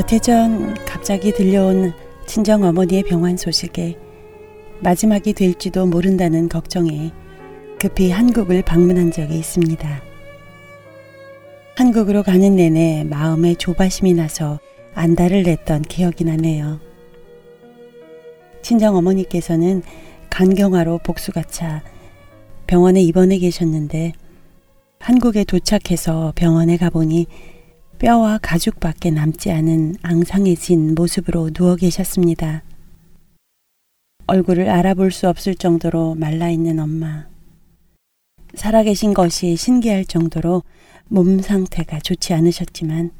몇 해 전 갑자기 들려온 친정 어머니의 병환 소식에 마지막이 될지도 모른다는 걱정에 급히 한국을 방문한 적이 있습니다. 한국으로 가는 내내 마음에 조바심이 나서 안달을 냈던 기억이 나네요. 친정 어머니께서는 간경화로 복수가 차 병원에 입원해 계셨는데 한국에 도착해서 병원에 가보니 뼈와 가죽밖에 남지 않은 앙상해진 모습으로 누워 계셨습니다. 얼굴을 알아볼 수 없을 정도로 말라있는 엄마. 살아계신 것이 신기할 정도로 몸 상태가 좋지 않으셨지만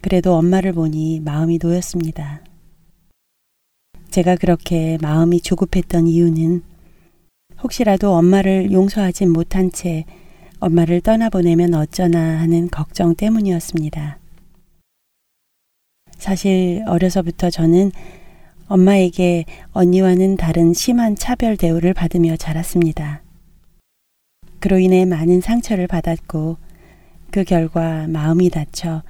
그래도 엄마를 보니 마음이 놓였습니다. 제가 그렇게 마음이 조급했던 이유는 혹시라도 엄마를 용서하지 못한 채 엄마를 떠나보내면 어쩌나 하는 걱정 때문이었습니다. 사실 어려서부터 저는 엄마에게 언니와는 다른 심한 차별 대우를 받으며 자랐습니다. 그로 인해 많은 상처를 받았고 그 결과 마음이 다쳐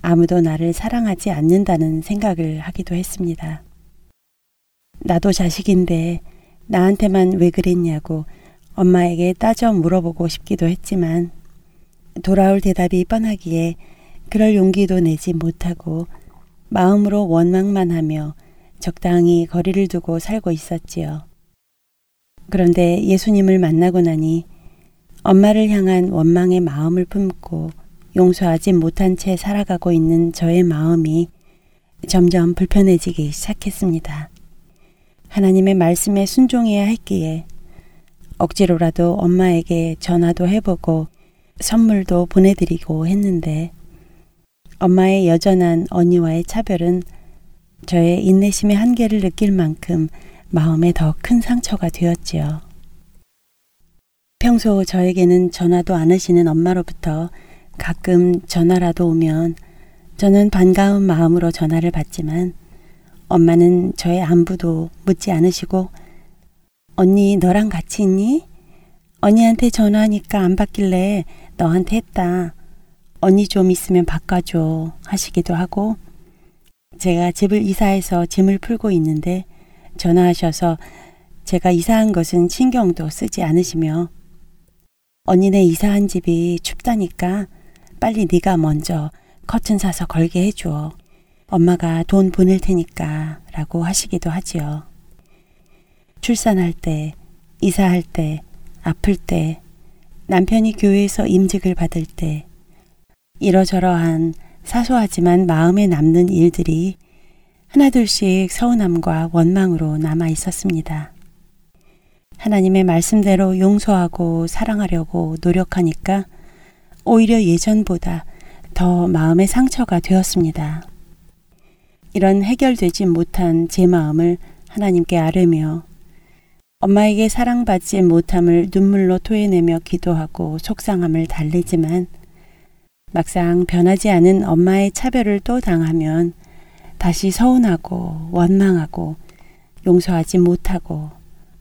아무도 나를 사랑하지 않는다는 생각을 하기도 했습니다. 나도 자식인데 나한테만 왜 그랬냐고 엄마에게 따져 물어보고 싶기도 했지만 돌아올 대답이 뻔하기에 그럴 용기도 내지 못하고 마음으로 원망만 하며 적당히 거리를 두고 살고 있었지요. 그런데 예수님을 만나고 나니 엄마를 향한 원망의 마음을 품고 용서하지 못한 채 살아가고 있는 저의 마음이 점점 불편해지기 시작했습니다. 하나님의 말씀에 순종해야 했기에 억지로라도 엄마에게 전화도 해보고 선물도 보내드리고 했는데 엄마의 여전한 언니와의 차별은 저의 인내심의 한계를 느낄 만큼 마음에 더 큰 상처가 되었지요. 평소 저에게는 전화도 안 하시는 엄마로부터 가끔 전화라도 오면 저는 반가운 마음으로 전화를 받지만 엄마는 저의 안부도 묻지 않으시고 언니 너랑 같이 있니? 언니한테 전화하니까 안 받길래 너한테 했다. 언니 좀 있으면 바꿔줘 하시기도 하고 제가 집을 이사해서 짐을 풀고 있는데 전화하셔서 제가 이사한 것은 신경도 쓰지 않으시며 언니네 이사한 집이 춥다니까 빨리 네가 먼저 커튼 사서 걸게 해줘. 엄마가 돈 보낼 테니까 라고 하시기도 하지요. 출산할 때, 이사할 때, 아플 때, 남편이 교회에서 임직을 받을 때, 이러저러한 사소하지만 마음에 남는 일들이 하나둘씩 서운함과 원망으로 남아 있었습니다. 하나님의 말씀대로 용서하고 사랑하려고 노력하니까 오히려 예전보다 더 마음의 상처가 되었습니다. 이런 해결되지 못한 제 마음을 하나님께 아뢰며 엄마에게 사랑받지 못함을 눈물로 토해내며 기도하고 속상함을 달래지만 막상 변하지 않은 엄마의 차별을 또 당하면 다시 서운하고 원망하고 용서하지 못하고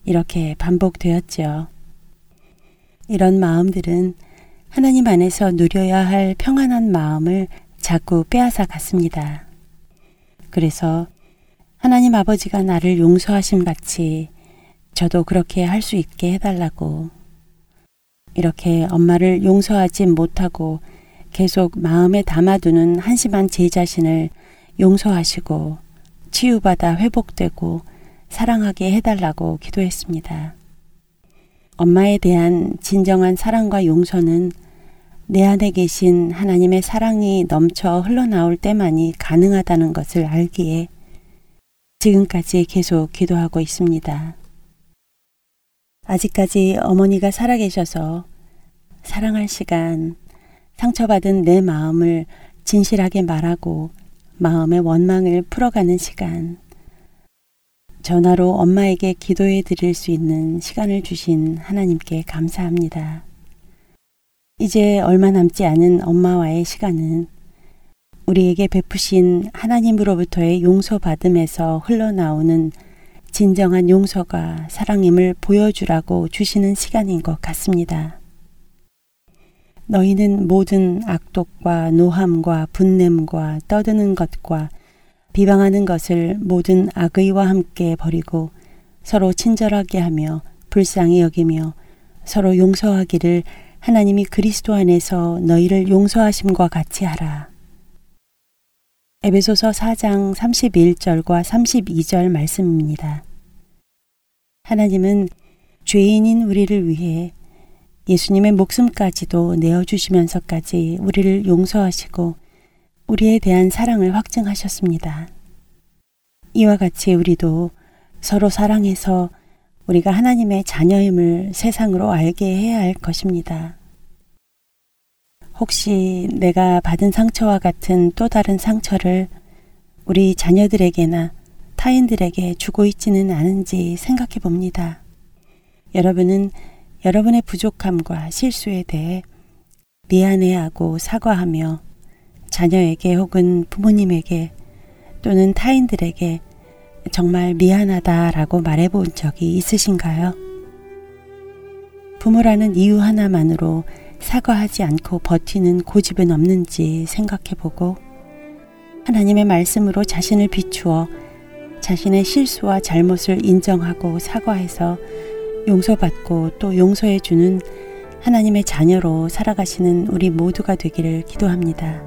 이렇게 반복되었지요. 이런 마음들은 하나님 안에서 누려야 할 평안한 마음을 자꾸 빼앗아 갔습니다. 그래서 하나님 아버지가 나를 용서하심 같이 저도 그렇게 할 수 있게 해달라고. 이렇게 엄마를 용서하지 못하고 계속 마음에 담아두는 한심한 제 자신을 용서하시고 치유받아 회복되고 사랑하게 해달라고 기도했습니다. 엄마에 대한 진정한 사랑과 용서는 내 안에 계신 하나님의 사랑이 넘쳐 흘러나올 때만이 가능하다는 것을 알기에 지금까지 계속 기도하고 있습니다. 아직까지 어머니가 살아계셔서 사랑할 시간, 상처받은 내 마음을 진실하게 말하고 마음의 원망을 풀어가는 시간, 전화로 엄마에게 기도해 드릴 수 있는 시간을 주신 하나님께 감사합니다. 이제 얼마 남지 않은 엄마와의 시간은 우리에게 베푸신 하나님으로부터의 용서받음에서 흘러나오는 진정한 용서가 사랑임을 보여주라고 주시는 시간인 것 같습니다. 너희는 모든 악독과 노함과 분냄과 떠드는 것과 비방하는 것을 모든 악의와 함께 버리고 서로 친절하게 하며 불쌍히 여기며 서로 용서하기를 하나님이 그리스도 안에서 너희를 용서하심과 같이 하라. 에베소서 4장 31절과 32절 말씀입니다. 하나님은 죄인인 우리를 위해 예수님의 목숨까지도 내어주시면서까지 우리를 용서하시고 우리에 대한 사랑을 확증하셨습니다. 이와 같이 우리도 서로 사랑해서 우리가 하나님의 자녀임을 세상으로 알게 해야 할 것입니다. 혹시 내가 받은 상처와 같은 또 다른 상처를 우리 자녀들에게나 타인들에게 주고 있지는 않은지 생각해 봅니다. 여러분은 여러분의 부족함과 실수에 대해 미안해하고 사과하며 자녀에게 혹은 부모님에게 또는 타인들에게 정말 미안하다라고 말해 본 적이 있으신가요? 부모라는 이유 하나만으로 사과하지 않고 버티는 고집은 없는지 생각해 보고 하나님의 말씀으로 자신을 비추어 자신의 실수와 잘못을 인정하고 사과해서 용서받고 또 용서해주는 하나님의 자녀로 살아가시는 우리 모두가 되기를 기도합니다.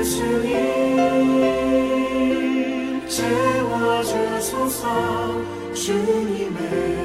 예수님 채워주소서 주님의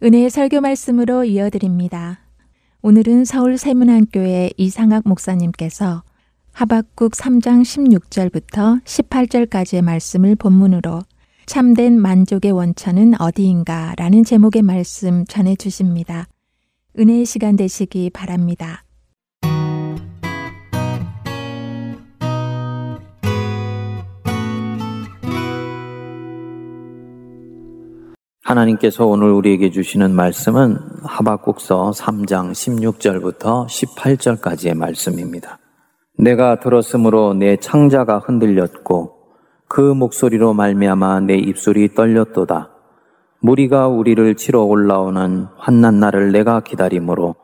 은혜의 설교 말씀으로 이어드립니다. 오늘은 서울 세문안교회 이상학 목사님께서 하박국 3장 16절부터 18절까지의 말씀을 본문으로 참된 만족의 원천은 어디인가 라는 제목의 말씀 전해 주십니다. 은혜의 시간 되시기 바랍니다. 하나님께서 오늘 우리에게 주시는 말씀은 하박국서 3장 16절부터 18절까지의 말씀입니다. 내가 들었으므로 내 창자가 흔들렸고 그 목소리로 말미암아 내 입술이 떨렸도다. 무리가 우리를 치러 올라오는 환난 날을 내가 기다림으로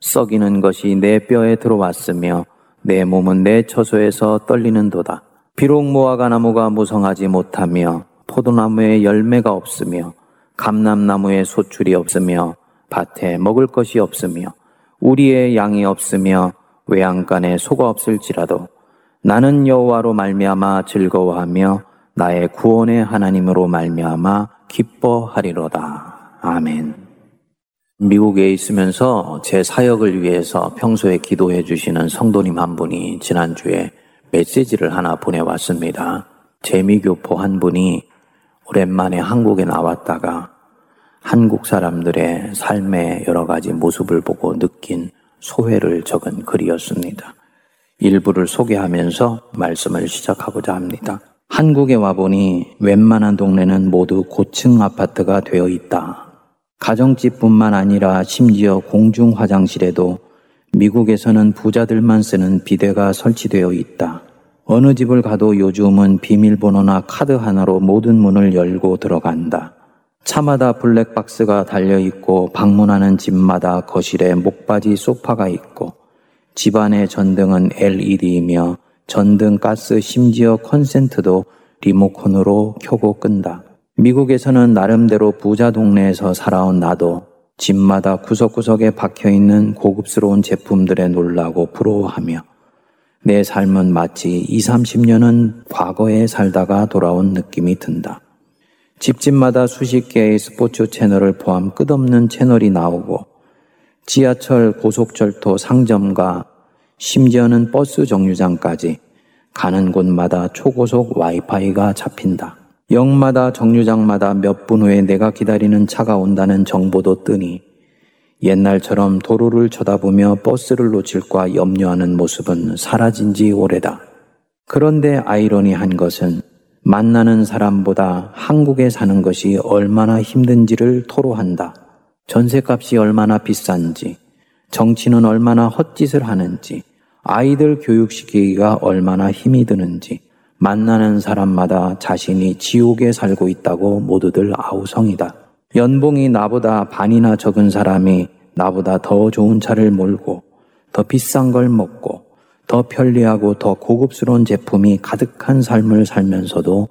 썩이는 것이 내 뼈에 들어왔으며 내 몸은 내 처소에서 떨리는도다. 비록 무화과 나무가 무성하지 못하며 포도나무에 열매가 없으며 감람나무에 소출이 없으며 밭에 먹을 것이 없으며 우리의 양이 없으며 외양간에 소가 없을지라도 나는 여호와로 말미암아 즐거워하며 나의 구원의 하나님으로 말미암아 기뻐하리로다. 아멘. 미국에 있으면서 제 사역을 위해서 평소에 기도해 주시는 성도님 한 분이 지난주에 메시지를 하나 보내왔습니다. 재미교포 한 분이 오랜만에 한국에 나왔다가 한국 사람들의 삶의 여러 가지 모습을 보고 느낀 소회를 적은 글이었습니다. 일부를 소개하면서 말씀을 시작하고자 합니다. 한국에 와보니 웬만한 동네는 모두 고층 아파트가 되어 있다. 가정집뿐만 아니라 심지어 공중 화장실에도 미국에서는 부자들만 쓰는 비데가 설치되어 있다. 어느 집을 가도 요즘은 비밀번호나 카드 하나로 모든 문을 열고 들어간다. 차마다 블랙박스가 달려있고 방문하는 집마다 거실에 목바지 소파가 있고 집안의 전등은 LED이며 전등 가스 심지어 컨센트도 리모컨으로 켜고 끈다. 미국에서는 나름대로 부자 동네에서 살아온 나도 집마다 구석구석에 박혀있는 고급스러운 제품들에 놀라고 부러워하며 내 삶은 마치 20, 30년은 과거에 살다가 돌아온 느낌이 든다. 집집마다 수십 개의 스포츠 채널을 포함 끝없는 채널이 나오고 지하철, 고속철도, 상점과 심지어는 버스 정류장까지 가는 곳마다 초고속 와이파이가 잡힌다. 역마다 정류장마다 몇 분 후에 내가 기다리는 차가 온다는 정보도 뜨니 옛날처럼 도로를 쳐다보며 버스를 놓칠까 염려하는 모습은 사라진 지 오래다. 그런데 아이러니한 것은 만나는 사람보다 한국에 사는 것이 얼마나 힘든지를 토로한다. 전세값이 얼마나 비싼지, 정치는 얼마나 헛짓을 하는지, 아이들 교육시키기가 얼마나 힘이 드는지, 만나는 사람마다 자신이 지옥에 살고 있다고 모두들 아우성이다. 연봉이 나보다 반이나 적은 사람이 나보다 더 좋은 차를 몰고 더 비싼 걸 먹고 더 편리하고 더 고급스러운 제품이 가득한 삶을 살면서도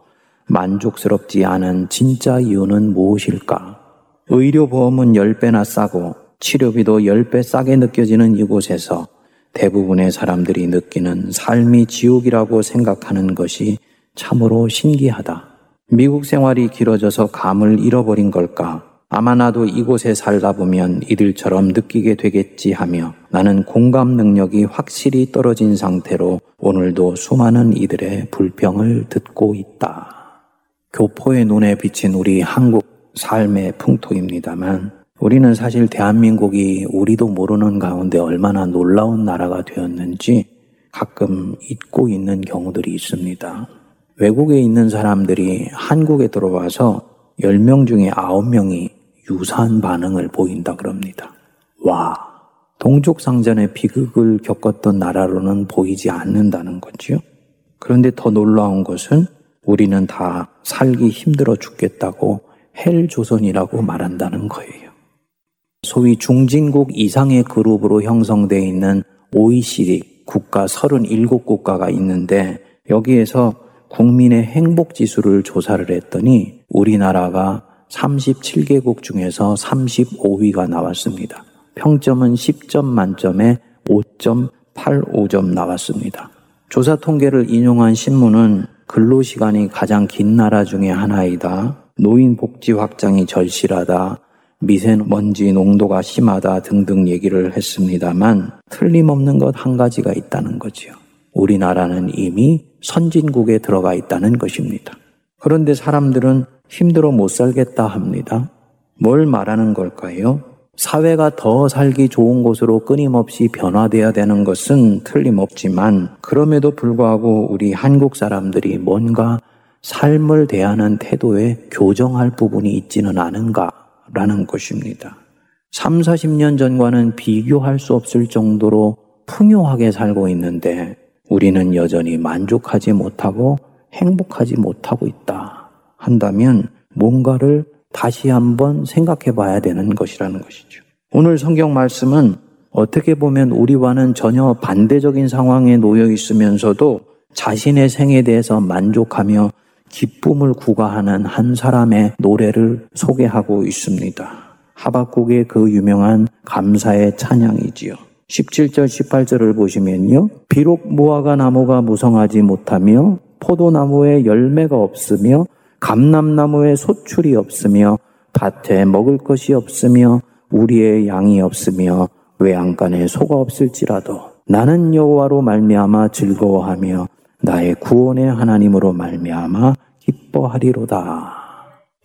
만족스럽지 않은 진짜 이유는 무엇일까? 의료보험은 10배나 싸고 치료비도 10배 싸게 느껴지는 이곳에서 대부분의 사람들이 느끼는 삶이 지옥이라고 생각하는 것이 참으로 신기하다. 미국 생활이 길어져서 감을 잃어버린 걸까? 아마 나도 이곳에 살다 보면 이들처럼 느끼게 되겠지 하며 나는 공감 능력이 확실히 떨어진 상태로 오늘도 수많은 이들의 불평을 듣고 있다. 교포의 눈에 비친 우리 한국 삶의 풍토입니다만 우리는 사실 대한민국이 우리도 모르는 가운데 얼마나 놀라운 나라가 되었는지 가끔 잊고 있는 경우들이 있습니다. 외국에 있는 사람들이 한국에 들어와서 10명 중에 9명이 유사한 반응을 보인다 그럽니다. 와, 동족 상전의 비극을 겪었던 나라로는 보이지 않는다는 거지요. 그런데 더 놀라운 것은 우리는 다 살기 힘들어 죽겠다고 헬 조선이라고 말한다는 거예요. 소위 중진국 이상의 그룹으로 형성되어 있는 OECD 국가 37국가가 있는데 여기에서 국민의 행복 지수를 조사를 했더니 우리나라가 37개국 중에서 35위가 나왔습니다. 평점은 10점 만점에 5.85점 나왔습니다. 조사 통계를 인용한 신문은 근로시간이 가장 긴 나라 중의 하나이다. 노인 복지 확장이 절실하다. 미세먼지 농도가 심하다 등등 얘기를 했습니다만 틀림없는 것 한 가지가 있다는 거지요. 우리나라는 이미 선진국에 들어가 있다는 것입니다. 그런데 사람들은 힘들어 못 살겠다 합니다. 뭘 말하는 걸까요? 사회가 더 살기 좋은 곳으로 끊임없이 변화돼야 되는 것은 틀림없지만 그럼에도 불구하고 우리 한국 사람들이 뭔가 삶을 대하는 태도에 교정할 부분이 있지는 않은가라는 것입니다. 3, 40년 전과는 비교할 수 없을 정도로 풍요하게 살고 있는데 우리는 여전히 만족하지 못하고 행복하지 못하고 있다 한다면 뭔가를 다시 한번 생각해 봐야 되는 것이라는 것이죠. 오늘 성경 말씀은 어떻게 보면 우리와는 전혀 반대적인 상황에 놓여 있으면서도 자신의 생에 대해서 만족하며 기쁨을 구가하는 한 사람의 노래를 소개하고 있습니다. 하박국의 그 유명한 감사의 찬양이지요. 17절, 18절을 보시면요. 비록 무화과 나무가 무성하지 못하며 포도나무에 열매가 없으며 감람나무에 소출이 없으며 밭에 먹을 것이 없으며 우리의 양이 없으며 외양간에 소가 없을지라도 나는 여호와로 말미암아 즐거워하며 나의 구원의 하나님으로 말미암아 기뻐하리로다.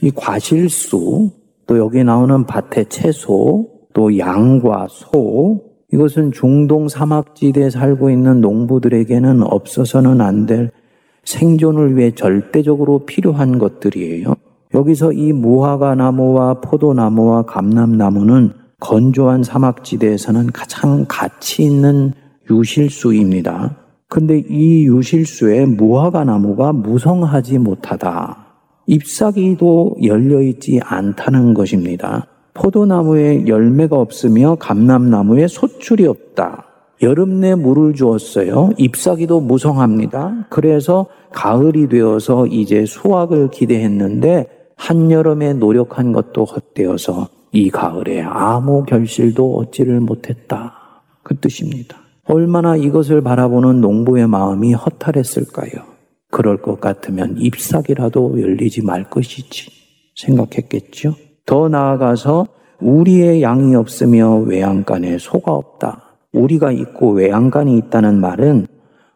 이 과실수 또 여기 나오는 밭의 채소 또 양과 소 이것은 중동 사막지대에 살고 있는 농부들에게는 없어서는 안 될 생존을 위해 절대적으로 필요한 것들이에요. 여기서 이 무화과 나무와 포도나무와 감람나무는 건조한 사막지대에서는 가장 가치 있는 유실수입니다. 근데 이 유실수에 무화과 나무가 무성하지 못하다. 잎사귀도 열려있지 않다는 것입니다. 포도나무에 열매가 없으며 감람나무에 소출이 없다. 여름 내 물을 주었어요. 잎사귀도 무성합니다. 그래서 가을이 되어서 이제 수확을 기대했는데 한여름에 노력한 것도 헛되어서 이 가을에 아무 결실도 얻지를 못했다. 그 뜻입니다. 얼마나 이것을 바라보는 농부의 마음이 허탈했을까요? 그럴 것 같으면 잎사귀라도 열리지 말 것이지 생각했겠죠? 더 나아가서 우리의 양이 없으며 외양간에 소가 없다. 우리가 있고 외양간이 있다는 말은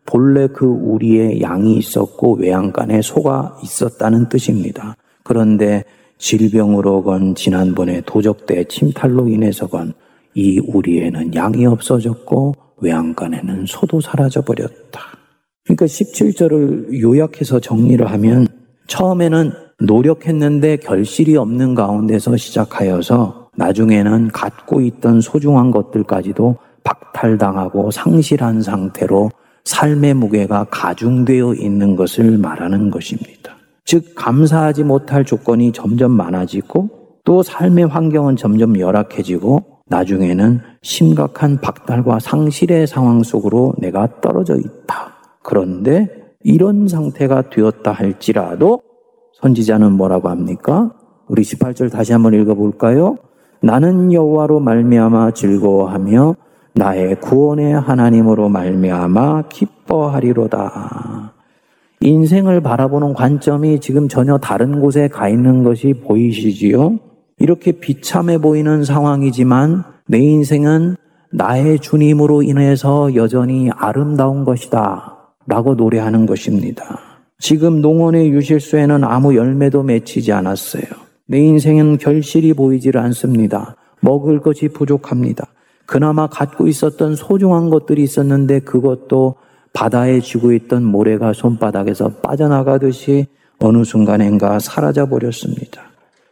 본래 그 우리의 양이 있었고 외양간에 소가 있었다는 뜻입니다. 그런데 질병으로건 지난번에 도적대 침탈로 인해서건 이 우리에는 양이 없어졌고 외양간에는 소도 사라져 버렸다. 그러니까 17절을 요약해서 정리를 하면 처음에는 노력했는데 결실이 없는 가운데서 시작하여서 나중에는 갖고 있던 소중한 것들까지도 박탈당하고 상실한 상태로 삶의 무게가 가중되어 있는 것을 말하는 것입니다. 즉, 감사하지 못할 조건이 점점 많아지고 또 삶의 환경은 점점 열악해지고 나중에는 심각한 박탈과 상실의 상황 속으로 내가 떨어져 있다. 그런데 이런 상태가 되었다 할지라도 선지자는 뭐라고 합니까? 우리 18절 다시 한번 읽어볼까요? 나는 여호와로 말미암아 즐거워하며 나의 구원의 하나님으로 말미암아 기뻐하리로다. 인생을 바라보는 관점이 지금 전혀 다른 곳에 가 있는 것이 보이시지요? 이렇게 비참해 보이는 상황이지만 내 인생은 나의 주님으로 인해서 여전히 아름다운 것이다. 라고 노래하는 것입니다. 지금 농원의 유실수에는 아무 열매도 맺히지 않았어요. 내 인생은 결실이 보이질 않습니다. 먹을 것이 부족합니다. 그나마 갖고 있었던 소중한 것들이 있었는데 그것도 바다에 쥐고 있던 모래가 손바닥에서 빠져나가듯이 어느 순간엔가 사라져 버렸습니다.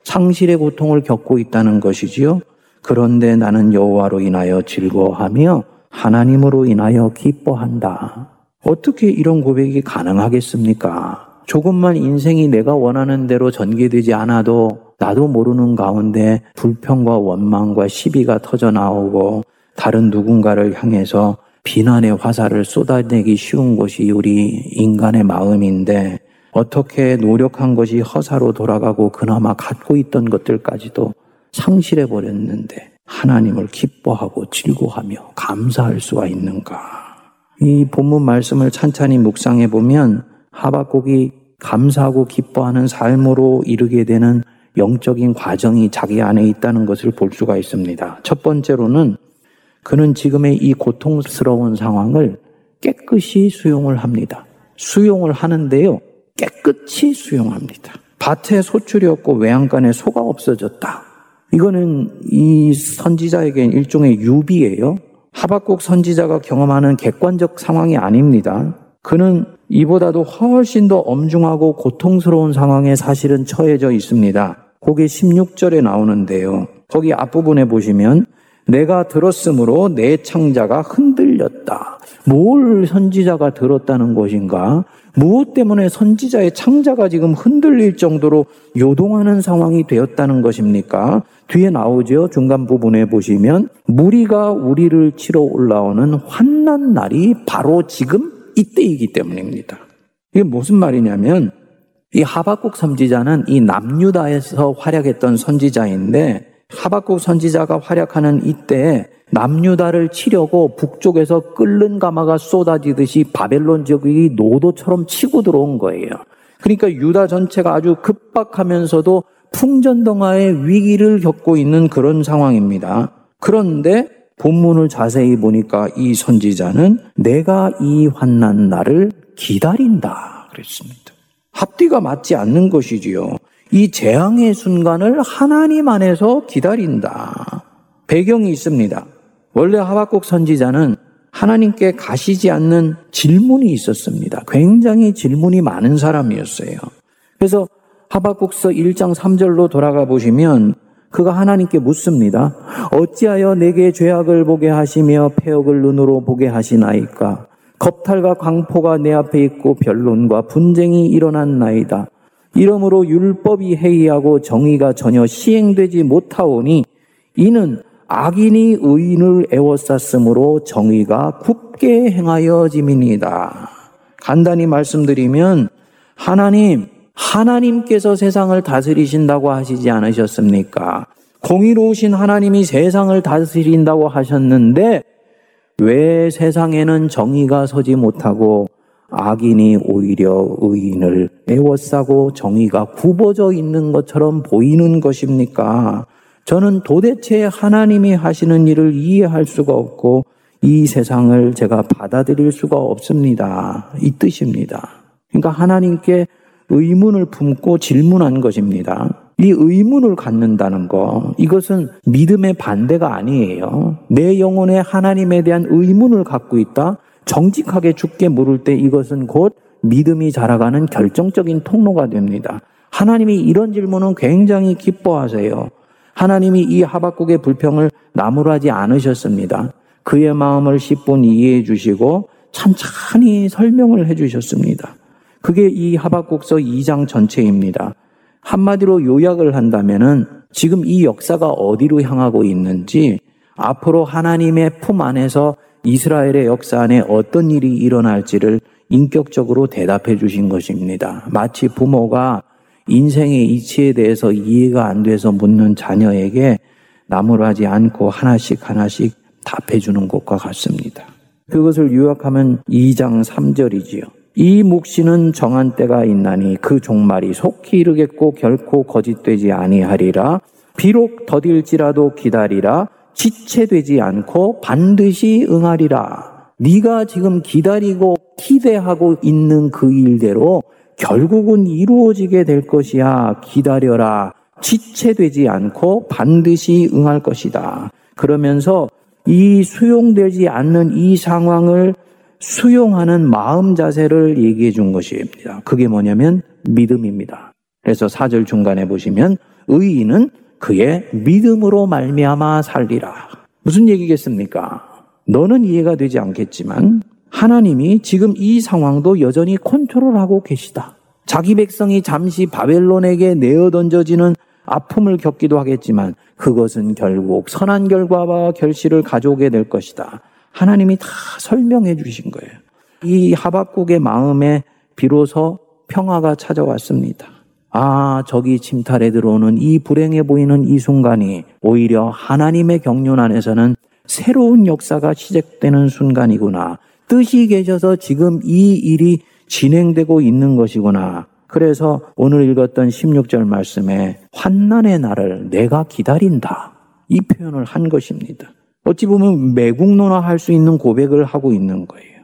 상실의 고통을 겪고 있다는 것이지요. 그런데 나는 여호와로 인하여 즐거워하며 하나님으로 인하여 기뻐한다. 어떻게 이런 고백이 가능하겠습니까? 조금만 인생이 내가 원하는 대로 전개되지 않아도 나도 모르는 가운데 불평과 원망과 시비가 터져 나오고 다른 누군가를 향해서 비난의 화살을 쏟아내기 쉬운 것이 우리 인간의 마음인데 어떻게 노력한 것이 허사로 돌아가고 그나마 갖고 있던 것들까지도 상실해 버렸는데 하나님을 기뻐하고 즐거워하며 감사할 수가 있는가? 이 본문 말씀을 찬찬히 묵상해 보면 하박국이 감사하고 기뻐하는 삶으로 이르게 되는 영적인 과정이 자기 안에 있다는 것을 볼 수가 있습니다. 첫 번째로는 그는 지금의 이 고통스러운 상황을 깨끗이 수용을 합니다. 수용을 하는데요. 깨끗이 수용합니다. 밭에 소출이 없고 외양간에 소가 없어졌다. 이거는 이 선지자에겐 일종의 유비예요. 하박국 선지자가 경험하는 객관적 상황이 아닙니다. 그는 이보다도 훨씬 더 엄중하고 고통스러운 상황에 사실은 처해져 있습니다. 거기 16절에 나오는데요. 거기 앞부분에 보시면 내가 들었으므로 내 창자가 흔들렸다. 뭘 선지자가 들었다는 것인가? 무엇 때문에 선지자의 창자가 지금 흔들릴 정도로 요동하는 상황이 되었다는 것입니까? 뒤에 나오죠. 중간 부분에 보시면 무리가 우리를 치러 올라오는 환난 날이 바로 지금 이때이기 때문입니다. 이게 무슨 말이냐면 이 하박국 선지자는 이 남유다에서 활약했던 선지자인데 하박국 선지자가 활약하는 이때 남유다를 치려고 북쪽에서 끓는 가마가 쏟아지듯이 바벨론 지역이 노도처럼 치고 들어온 거예요. 그러니까 유다 전체가 아주 급박하면서도 풍전등화의 위기를 겪고 있는 그런 상황입니다. 그런데 본문을 자세히 보니까 이 선지자는 내가 이 환난 날을 기다린다 그랬습니다. 합디가 맞지 않는 것이지요. 이 재앙의 순간을 하나님 안에서 기다린다. 배경이 있습니다. 원래 하박국 선지자는 하나님께 가시지 않는 질문이 있었습니다. 굉장히 질문이 많은 사람이었어요. 그래서 하박국서 1장 3절로 돌아가 보시면 그가 하나님께 묻습니다. 어찌하여 내게 죄악을 보게 하시며 폐역을 눈으로 보게 하시나이까? 겁탈과 광포가 내 앞에 있고 변론과 분쟁이 일어난 나이다. 이러므로 율법이 해이하고 정의가 전혀 시행되지 못하오니 이는 악인이 의인을 애워쌌으므로 정의가 굳게 행하여짐이니다. 간단히 말씀드리면 하나님 하나님께서 세상을 다스리신다고 하시지 않으셨습니까? 공의로우신 하나님이 세상을 다스린다고 하셨는데 왜 세상에는 정의가 서지 못하고 악인이 오히려 의인을 애워싸고 정의가 굽어져 있는 것처럼 보이는 것입니까? 저는 도대체 하나님이 하시는 일을 이해할 수가 없고 이 세상을 제가 받아들일 수가 없습니다. 이 뜻입니다. 그러니까 하나님께 의문을 품고 질문한 것입니다. 이 의문을 갖는다는 거, 이것은 믿음의 반대가 아니에요. 내 영혼에 하나님에 대한 의문을 갖고 있다? 정직하게 죽게 물을 때 이것은 곧 믿음이 자라가는 결정적인 통로가 됩니다. 하나님이 이런 질문은 굉장히 기뻐하세요. 하나님이 이 하박국의 불평을 나무라지 않으셨습니다. 그의 마음을 10분 이해해 주시고 천천히 설명을 해 주셨습니다. 그게 이 하박국서 2장 전체입니다. 한마디로 요약을 한다면은 지금 이 역사가 어디로 향하고 있는지 앞으로 하나님의 품 안에서 이스라엘의 역사 안에 어떤 일이 일어날지를 인격적으로 대답해 주신 것입니다. 마치 부모가 인생의 이치에 대해서 이해가 안 돼서 묻는 자녀에게 나무라지 않고 하나씩 하나씩 답해 주는 것과 같습니다. 그것을 요약하면 2장 3절이지요. 이 묵시는 정한 때가 있나니 그 종말이 속히 이르겠고 결코 거짓되지 아니하리라. 비록 더딜지라도 기다리라. 지체되지 않고 반드시 응하리라. 네가 지금 기다리고 기대하고 있는 그 일대로 결국은 이루어지게 될 것이야. 기다려라. 지체되지 않고 반드시 응할 것이다. 그러면서 이 수용되지 않는 이 상황을 수용하는 마음 자세를 얘기해 준 것입니다. 그게 뭐냐면 믿음입니다. 그래서 사절 중간에 보시면 의인은 그의 믿음으로 말미암아 살리라. 무슨 얘기겠습니까? 너는 이해가 되지 않겠지만 하나님이 지금 이 상황도 여전히 컨트롤하고 계시다. 자기 백성이 잠시 바벨론에게 내어 던져지는 아픔을 겪기도 하겠지만 그것은 결국 선한 결과와 결실을 가져오게 될 것이다. 하나님이 다 설명해 주신 거예요. 이 하박국의 마음에 비로소 평화가 찾아왔습니다. 아, 저기 침탈에 들어오는 이 불행해 보이는 이 순간이 오히려 하나님의 경륜 안에서는 새로운 역사가 시작되는 순간이구나. 뜻이 계셔서 지금 이 일이 진행되고 있는 것이구나. 그래서 오늘 읽었던 16절 말씀에 환난의 날을 내가 기다린다. 이 표현을 한 것입니다. 어찌 보면 매국노나 할 수 있는 고백을 하고 있는 거예요.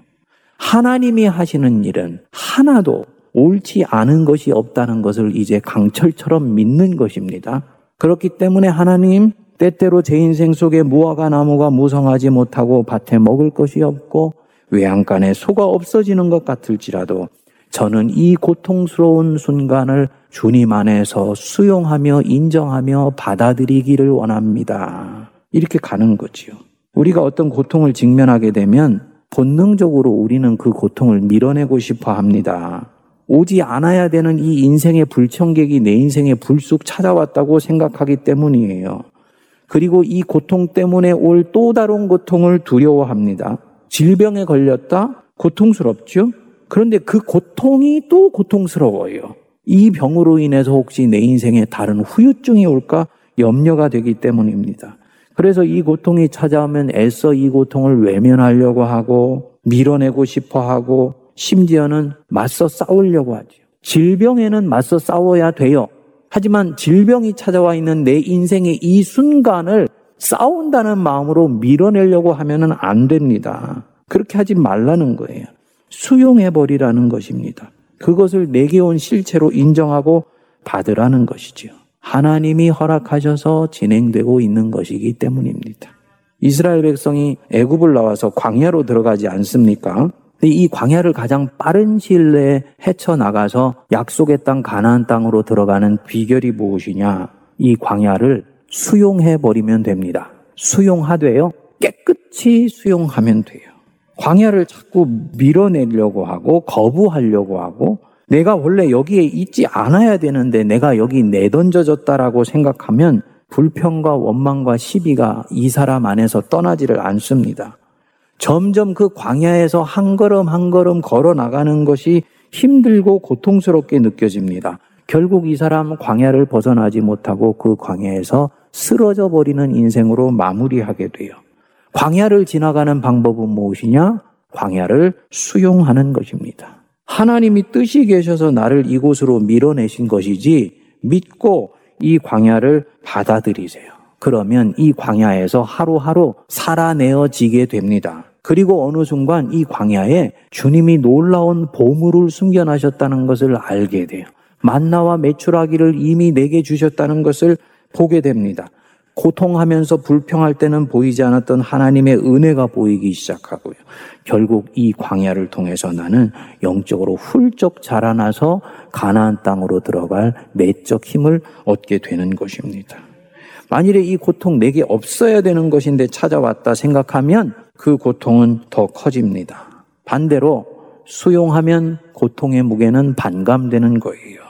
하나님이 하시는 일은 하나도 옳지 않은 것이 없다는 것을 이제 강철처럼 믿는 것입니다. 그렇기 때문에 하나님 때때로 제 인생 속에 무화과 나무가 무성하지 못하고 밭에 먹을 것이 없고 외양간에 소가 없어지는 것 같을지라도 저는 이 고통스러운 순간을 주님 안에서 수용하며 인정하며 받아들이기를 원합니다. 이렇게 가는 거지요. 우리가 어떤 고통을 직면하게 되면 본능적으로 우리는 그 고통을 밀어내고 싶어 합니다. 오지 않아야 되는 이 인생의 불청객이 내 인생에 불쑥 찾아왔다고 생각하기 때문이에요. 그리고 이 고통 때문에 올 또 다른 고통을 두려워합니다. 질병에 걸렸다? 고통스럽죠? 그런데 그 고통이 또 고통스러워요. 이 병으로 인해서 혹시 내 인생에 다른 후유증이 올까 염려가 되기 때문입니다. 그래서 이 고통이 찾아오면 애써 이 고통을 외면하려고 하고 밀어내고 싶어 하고 심지어는 맞서 싸우려고 하죠. 질병에는 맞서 싸워야 돼요. 하지만 질병이 찾아와 있는 내 인생의 이 순간을 싸운다는 마음으로 밀어내려고 하면은 안 됩니다. 그렇게 하지 말라는 거예요. 수용해버리라는 것입니다. 그것을 내게 온 실체로 인정하고 받으라는 것이지요. 하나님이 허락하셔서 진행되고 있는 것이기 때문입니다. 이스라엘 백성이 애굽을 나와서 광야로 들어가지 않습니까? 이 광야를 가장 빠른 시일 내에 헤쳐나가서 약속의 땅 가나안 땅으로 들어가는 비결이 무엇이냐? 이 광야를 수용해 버리면 됩니다. 수용하되요. 깨끗이 수용하면 돼요. 광야를 자꾸 밀어내려고 하고 거부하려고 하고 내가 원래 여기에 있지 않아야 되는데 내가 여기 내던져졌다라고 생각하면 불평과 원망과 시비가 이 사람 안에서 떠나지를 않습니다. 점점 그 광야에서 한 걸음 한 걸음 걸어 나가는 것이 힘들고 고통스럽게 느껴집니다. 결국 이 사람 광야를 벗어나지 못하고 그 광야에서 쓰러져 버리는 인생으로 마무리하게 돼요. 광야를 지나가는 방법은 무엇이냐? 광야를 수용하는 것입니다. 하나님이 뜻이 계셔서 나를 이곳으로 밀어내신 것이지 믿고 이 광야를 받아들이세요. 그러면 이 광야에서 하루하루 살아내어지게 됩니다. 그리고 어느 순간 이 광야에 주님이 놀라운 보물을 숨겨나셨다는 것을 알게 돼요. 만나와 매출하기를 이미 내게 주셨다는 것을 보게 됩니다. 고통하면서 불평할 때는 보이지 않았던 하나님의 은혜가 보이기 시작하고요. 결국 이 광야를 통해서 나는 영적으로 훌쩍 자라나서 가나안 땅으로 들어갈 내적 힘을 얻게 되는 것입니다. 만일에 이 고통 내게 없어야 되는 것인데 찾아왔다 생각하면 그 고통은 더 커집니다. 반대로 수용하면 고통의 무게는 반감되는 거예요.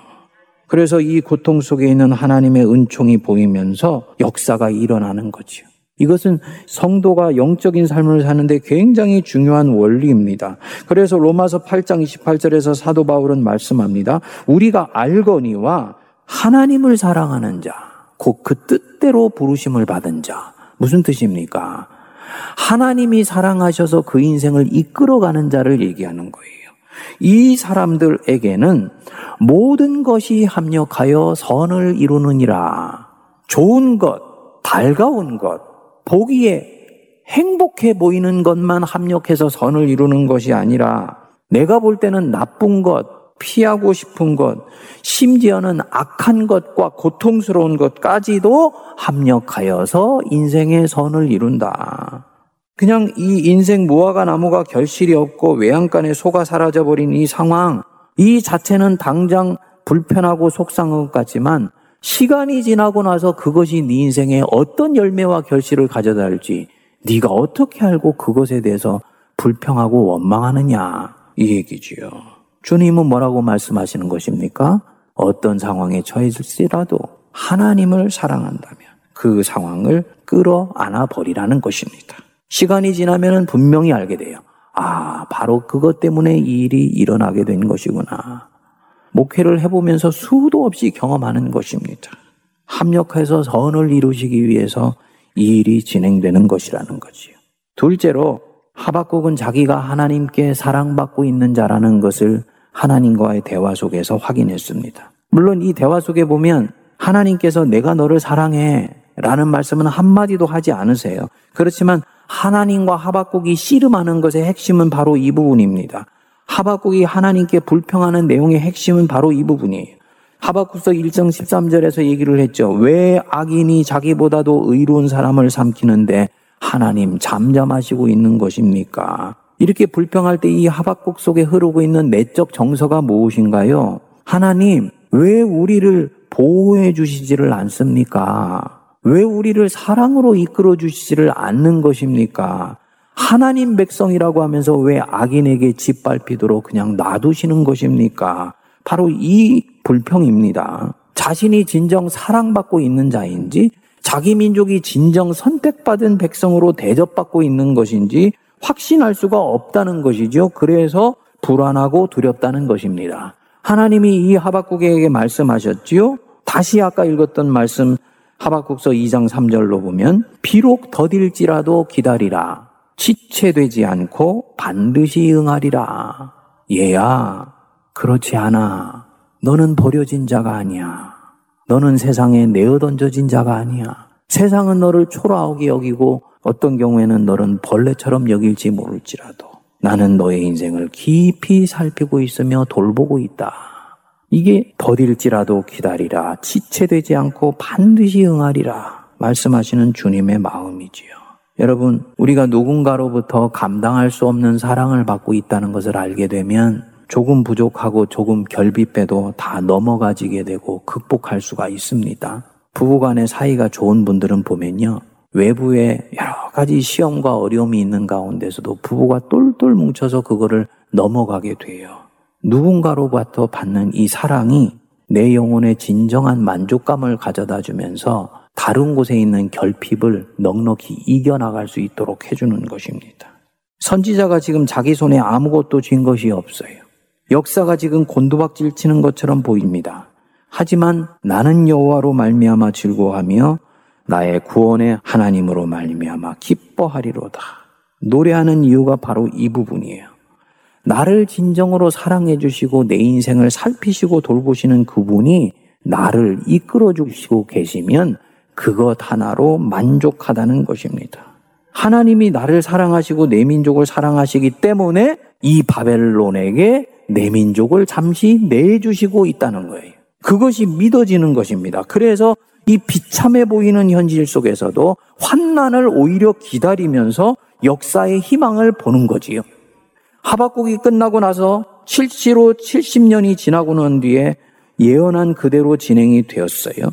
그래서 이 고통 속에 있는 하나님의 은총이 보이면서 역사가 일어나는 거죠. 이것은 성도가 영적인 삶을 사는데 굉장히 중요한 원리입니다. 그래서 로마서 8장 28절에서 사도 바울은 말씀합니다. 우리가 알거니와 하나님을 사랑하는 자, 곧 그 뜻대로 부르심을 받은 자. 무슨 뜻입니까? 하나님이 사랑하셔서 그 인생을 이끌어가는 자를 얘기하는 거예요. 이 사람들에게는 모든 것이 합력하여 선을 이루느니라. 좋은 것, 달가운 것, 보기에 행복해 보이는 것만 합력해서 선을 이루는 것이 아니라 내가 볼 때는 나쁜 것, 피하고 싶은 것, 심지어는 악한 것과 고통스러운 것까지도 합력하여서 인생의 선을 이룬다. 그냥 이 인생 무화과 나무가 결실이 없고 외양간에 소가 사라져버린 이 상황, 이 자체는 당장 불편하고 속상한 것 같지만 시간이 지나고 나서 그것이 네 인생에 어떤 열매와 결실을 가져다 할지 네가 어떻게 알고 그것에 대해서 불평하고 원망하느냐 이 얘기지요. 주님은 뭐라고 말씀하시는 것입니까? 어떤 상황에 처해질지라도 하나님을 사랑한다면 그 상황을 끌어안아 버리라는 것입니다. 시간이 지나면 분명히 알게 돼요. 아, 바로 그것 때문에 이 일이 일어나게 된 것이구나. 목회를 해보면서 수도 없이 경험하는 것입니다. 합력해서 선을 이루시기 위해서 이 일이 진행되는 것이라는 거지요. 둘째로 하박국은 자기가 하나님께 사랑받고 있는 자라는 것을 하나님과의 대화 속에서 확인했습니다. 물론 이 대화 속에 보면 하나님께서 내가 너를 사랑해 라는 말씀은 한마디도 하지 않으세요. 그렇지만 하나님과 하박국이 씨름하는 것의 핵심은 바로 이 부분입니다. 하박국이 하나님께 불평하는 내용의 핵심은 바로 이 부분이에요. 하박국서 1장 13절에서 얘기를 했죠. 왜 악인이 자기보다도 의로운 사람을 삼키는데 하나님 잠잠하시고 있는 것입니까? 이렇게 불평할 때 이 하박국 속에 흐르고 있는 내적 정서가 무엇인가요? 하나님, 왜 우리를 보호해 주시지를 않습니까? 왜 우리를 사랑으로 이끌어 주시지를 않는 것입니까? 하나님 백성이라고 하면서 왜 악인에게 짓밟히도록 그냥 놔두시는 것입니까? 바로 이 불평입니다. 자신이 진정 사랑받고 있는 자인지, 자기 민족이 진정 선택받은 백성으로 대접받고 있는 것인지 확신할 수가 없다는 것이죠. 그래서 불안하고 두렵다는 것입니다. 하나님이 이 하박국에게 말씀하셨지요. 다시 아까 읽었던 말씀 하박국서 2장 3절로 보면 비록 더딜지라도 기다리라. 지체되지 않고 반드시 응하리라. 얘야, 그렇지 않아. 너는 버려진 자가 아니야. 너는 세상에 내어 던져진 자가 아니야. 세상은 너를 초라하게 여기고 어떤 경우에는 너는 벌레처럼 여길지 모를지라도 나는 너의 인생을 깊이 살피고 있으며 돌보고 있다. 이게 더딜지라도 기다리라. 지체되지 않고 반드시 응하리라. 말씀하시는 주님의 마음이지요. 여러분, 우리가 누군가로부터 감당할 수 없는 사랑을 받고 있다는 것을 알게 되면 조금 부족하고 조금 결핍해도 다 넘어가지게 되고 극복할 수가 있습니다. 부부간의 사이가 좋은 분들은 보면요. 외부에 여러 가지 시험과 어려움이 있는 가운데서도 부부가 똘똘 뭉쳐서 그거를 넘어가게 돼요. 누군가로부터 받는 이 사랑이 내 영혼에 진정한 만족감을 가져다 주면서 다른 곳에 있는 결핍을 넉넉히 이겨나갈 수 있도록 해주는 것입니다. 선지자가 지금 자기 손에 아무것도 쥔 것이 없어요. 역사가 지금 곤두박질 치는 것처럼 보입니다. 하지만 나는 여호와로 말미암아 즐거워하며 나의 구원의 하나님으로 말미암아 기뻐하리로다. 노래하는 이유가 바로 이 부분이에요. 나를 진정으로 사랑해 주시고 내 인생을 살피시고 돌보시는 그분이 나를 이끌어 주시고 계시면 그것 하나로 만족하다는 것입니다. 하나님이 나를 사랑하시고 내 민족을 사랑하시기 때문에 이 바벨론에게 내 민족을 잠시 내주시고 있다는 거예요. 그것이 믿어지는 것입니다. 그래서 이 비참해 보이는 현실 속에서도 환난을 오히려 기다리면서 역사의 희망을 보는 거지요. 하박국이 끝나고 나서 실시로 70년이 지나고 난 뒤에 예언한 그대로 진행이 되었어요.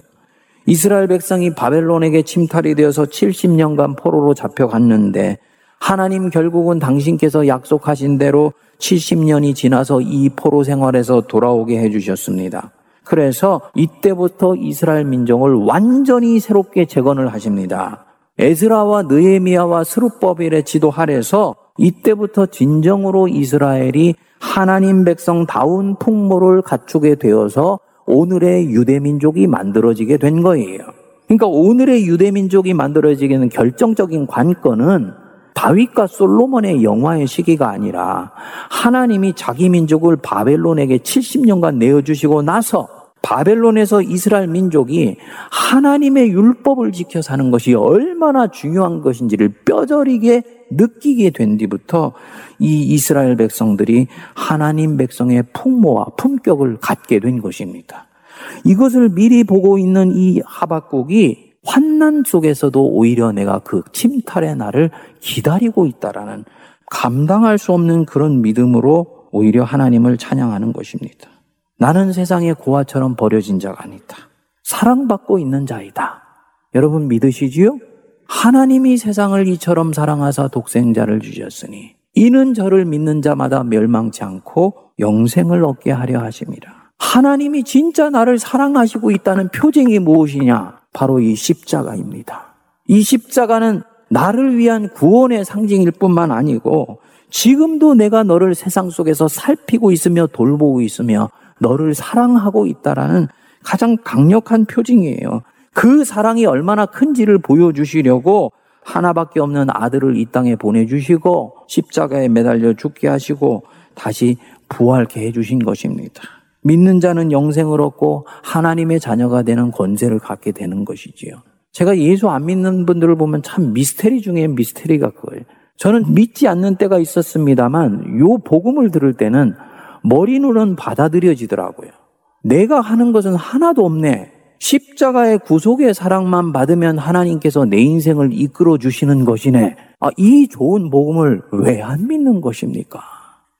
이스라엘 백성이 바벨론에게 침탈이 되어서 70년간 포로로 잡혀갔는데 하나님 결국은 당신께서 약속하신 대로 70년이 지나서 이 포로 생활에서 돌아오게 해주셨습니다. 그래서 이때부터 이스라엘 민족을 완전히 새롭게 재건을 하십니다. 에스라와 느에미아와 스룹버벨의 지도 하에서 이때부터 진정으로 이스라엘이 하나님 백성다운 풍모를 갖추게 되어서 오늘의 유대민족이 만들어지게 된 거예요. 그러니까 오늘의 유대민족이 만들어지기는 결정적인 관건은 다윗과 솔로몬의 영화의 시기가 아니라 하나님이 자기 민족을 바벨론에게 70년간 내어주시고 나서 바벨론에서 이스라엘 민족이 하나님의 율법을 지켜 사는 것이 얼마나 중요한 것인지를 뼈저리게 느끼게 된 뒤부터 이 이스라엘 백성들이 하나님 백성의 풍모와 품격을 갖게 된 것입니다. 이것을 미리 보고 있는 이 하박국이 환난 속에서도 오히려 내가 그 침탈의 날을 기다리고 있다라는 감당할 수 없는 그런 믿음으로 오히려 하나님을 찬양하는 것입니다. 나는 세상의 고아처럼 버려진 자가 아니다. 사랑받고 있는 자이다. 여러분 믿으시지요? 하나님이 세상을 이처럼 사랑하사 독생자를 주셨으니 이는 저를 믿는 자마다 멸망치 않고 영생을 얻게 하려 하심이라. 하나님이 진짜 나를 사랑하시고 있다는 표징이 무엇이냐? 바로 이 십자가입니다. 이 십자가는 나를 위한 구원의 상징일 뿐만 아니고 지금도 내가 너를 세상 속에서 살피고 있으며 돌보고 있으며 너를 사랑하고 있다라는 가장 강력한 표징이에요. 그 사랑이 얼마나 큰지를 보여주시려고 하나밖에 없는 아들을 이 땅에 보내주시고 십자가에 매달려 죽게 하시고 다시 부활케 해주신 것입니다. 믿는 자는 영생을 얻고 하나님의 자녀가 되는 권세를 갖게 되는 것이지요. 제가 예수 안 믿는 분들을 보면 참 미스테리 중에 미스테리가 그거예요. 저는 믿지 않는 때가 있었습니다만 요 복음을 들을 때는 머리로는 받아들여지더라고요. 내가 하는 것은 하나도 없네. 십자가의 구속의 사랑만 받으면 하나님께서 내 인생을 이끌어 주시는 것이네. 아, 이 좋은 복음을 왜 안 믿는 것입니까?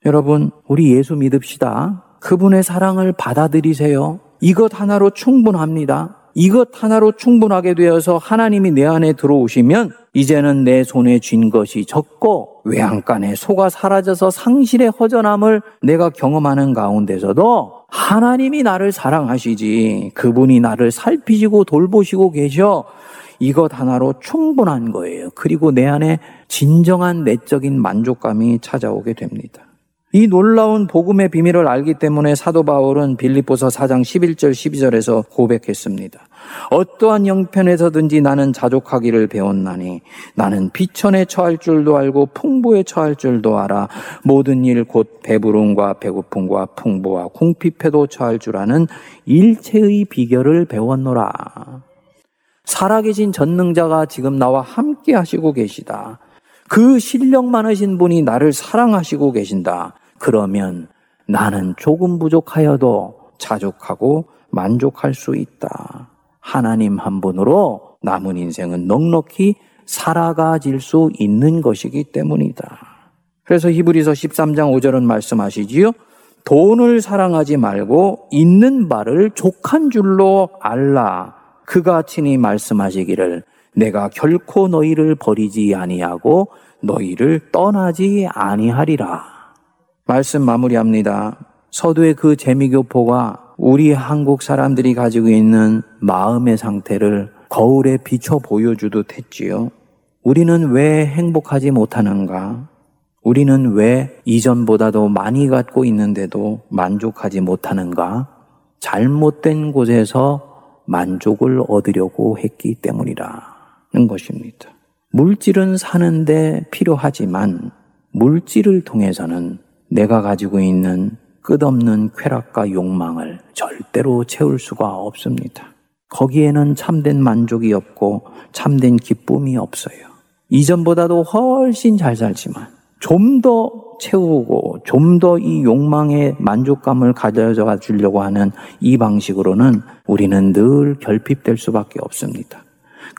여러분, 우리 예수 믿읍시다. 그분의 사랑을 받아들이세요. 이것 하나로 충분합니다. 이것 하나로 충분하게 되어서 하나님이 내 안에 들어오시면 이제는 내 손에 쥔 것이 적고 외양간에 소가 사라져서 상실의 허전함을 내가 경험하는 가운데서도 하나님이 나를 사랑하시지 그분이 나를 살피시고 돌보시고 계셔 이것 하나로 충분한 거예요. 그리고 내 안에 진정한 내적인 만족감이 찾아오게 됩니다. 이 놀라운 복음의 비밀을 알기 때문에 사도 바울은 빌립보서 4장 11절 12절에서 고백했습니다. 어떠한 형편에서든지 나는 자족하기를 배웠나니 나는 비천에 처할 줄도 알고 풍부에 처할 줄도 알아 모든 일 곧 배부름과 배고픔과 풍부와 궁핍에도 처할 줄 아는 일체의 비결을 배웠노라. 살아계신 전능자가 지금 나와 함께 하시고 계시다. 그 실력 많으신 분이 나를 사랑하시고 계신다. 그러면 나는 조금 부족하여도 자족하고 만족할 수 있다. 하나님 한 분으로 남은 인생은 넉넉히 살아가질 수 있는 것이기 때문이다. 그래서 히브리서 13장 5절은 말씀하시지요. 돈을 사랑하지 말고 있는 바를 족한 줄로 알라. 그가 친히 말씀하시기를 내가 결코 너희를 버리지 아니하고 너희를 떠나지 아니하리라. 말씀 마무리합니다. 서두의 그 재미교포가 우리 한국 사람들이 가지고 있는 마음의 상태를 거울에 비춰 보여주듯 했지요. 우리는 왜 행복하지 못하는가? 우리는 왜 이전보다도 많이 갖고 있는데도 만족하지 못하는가? 잘못된 곳에서 만족을 얻으려고 했기 때문이라는 것입니다. 물질은 사는데 필요하지만 물질을 통해서는 내가 가지고 있는 끝없는 쾌락과 욕망을 절대로 채울 수가 없습니다. 거기에는 참된 만족이 없고 참된 기쁨이 없어요. 이전보다도 훨씬 잘 살지만 좀 더 채우고 좀 더 이 욕망의 만족감을 가져가 주려고 하는 이 방식으로는 우리는 늘 결핍될 수밖에 없습니다.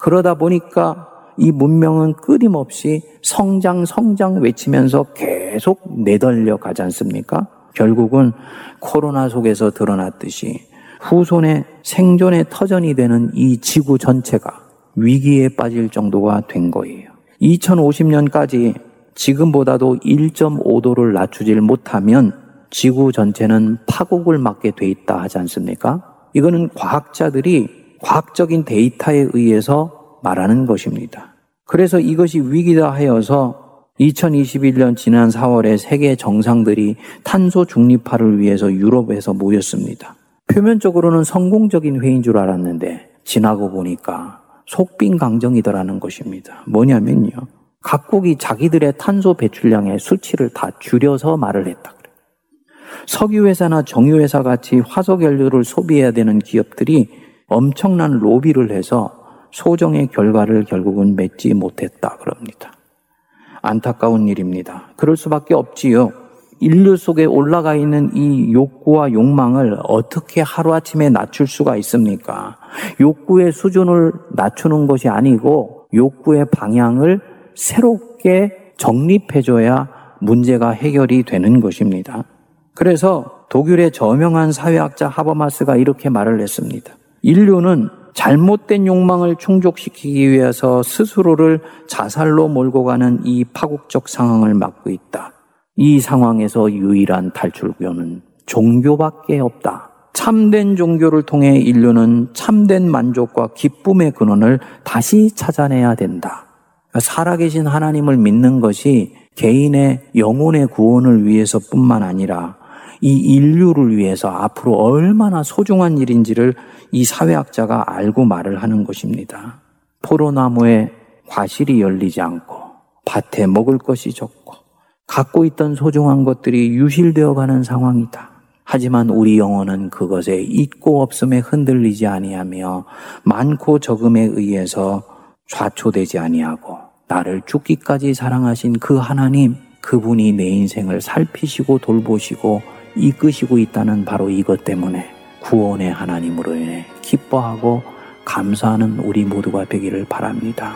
그러다 보니까 이 문명은 끊임없이 성장, 성장 외치면서 계속 내달려 가지 않습니까? 결국은 코로나 속에서 드러났듯이 후손의 생존의 터전이 되는 이 지구 전체가 위기에 빠질 정도가 된 거예요. 2050년까지 지금보다도 1.5도를 낮추질 못하면 지구 전체는 파국을 맞게 돼 있다 하지 않습니까? 이거는 과학자들이 과학적인 데이터에 의해서 말하는 것입니다. 그래서 이것이 위기다 하여서 2021년 지난 4월에 세계 정상들이 탄소 중립화를 위해서 유럽에서 모였습니다. 표면적으로는 성공적인 회의인 줄 알았는데 지나고 보니까 속빈 강정이더라는 것입니다. 뭐냐면요. 각국이 자기들의 탄소 배출량의 수치를 다 줄여서 말을 했다. 석유회사나 정유회사 같이 화석연료를 소비해야 되는 기업들이 엄청난 로비를 해서 소정의 결과를 결국은 맺지 못했다 그럽니다. 안타까운 일입니다. 그럴 수밖에 없지요. 인류 속에 올라가 있는 이 욕구와 욕망을 어떻게 하루아침에 낮출 수가 있습니까? 욕구의 수준을 낮추는 것이 아니고 욕구의 방향을 새롭게 정립해줘야 문제가 해결이 되는 것입니다. 그래서 독일의 저명한 사회학자 하버마스가 이렇게 말을 했습니다. 인류는 잘못된 욕망을 충족시키기 위해서 스스로를 자살로 몰고 가는 이 파국적 상황을 막고 있다. 이 상황에서 유일한 탈출구는 종교밖에 없다. 참된 종교를 통해 인류는 참된 만족과 기쁨의 근원을 다시 찾아내야 된다. 살아계신 하나님을 믿는 것이 개인의 영혼의 구원을 위해서뿐만 아니라 이 인류를 위해서 앞으로 얼마나 소중한 일인지를 이 사회학자가 알고 말을 하는 것입니다. 포로나무에 과실이 열리지 않고 밭에 먹을 것이 적고 갖고 있던 소중한 것들이 유실되어 가는 상황이다. 하지만 우리 영혼은 그것에 있고 없음에 흔들리지 아니하며 많고 적음에 의해서 좌초되지 아니하고 나를 죽기까지 사랑하신 그 하나님 그분이 내 인생을 살피시고 돌보시고 이끄시고 있다는 바로 이것 때문에 구원의 하나님으로 인해 기뻐하고 감사하는 우리 모두가 되기를 바랍니다.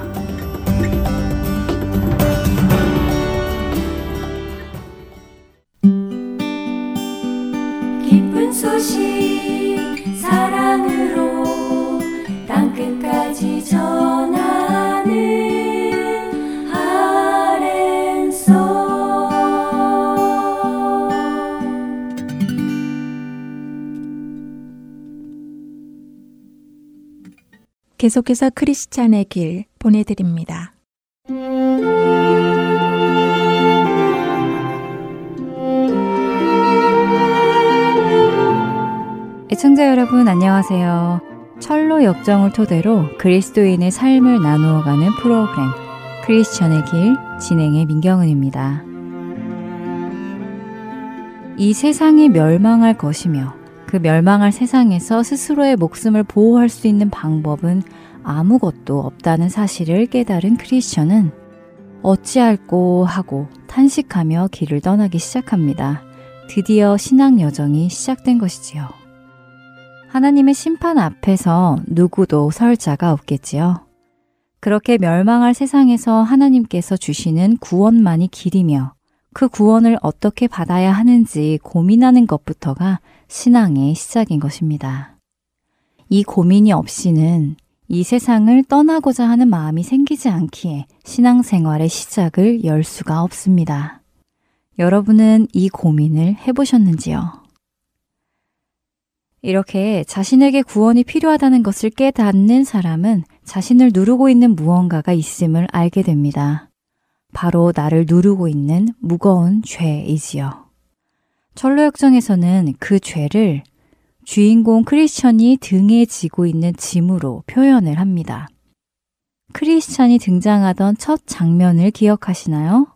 계속해서 크리스찬의 길 보내드립니다. 애청자 여러분 안녕하세요. 철로 역정을 토대로 그리스도인의 삶을 나누어가는 프로그램 크리스천의 길 진행의 민경은입니다. 이 세상이 멸망할 것이며 그 멸망할 세상에서 스스로의 목숨을 보호할 수 있는 방법은 아무것도 없다는 사실을 깨달은 크리스천은 어찌할꼬 하고 탄식하며 길을 떠나기 시작합니다. 드디어 신앙 여정이 시작된 것이지요. 하나님의 심판 앞에서 누구도 설 자가 없겠지요. 그렇게 멸망할 세상에서 하나님께서 주시는 구원만이 길이며 그 구원을 어떻게 받아야 하는지 고민하는 것부터가 신앙의 시작인 것입니다. 이 고민이 없이는 이 세상을 떠나고자 하는 마음이 생기지 않기에 신앙생활의 시작을 열 수가 없습니다. 여러분은 이 고민을 해보셨는지요? 이렇게 자신에게 구원이 필요하다는 것을 깨닫는 사람은 자신을 누르고 있는 무언가가 있음을 알게 됩니다. 바로 나를 누르고 있는 무거운 죄이지요. 철로역정에서는 그 죄를 주인공 크리스천이 등에 지고 있는 짐으로 표현을 합니다. 크리스천이 등장하던 첫 장면을 기억하시나요?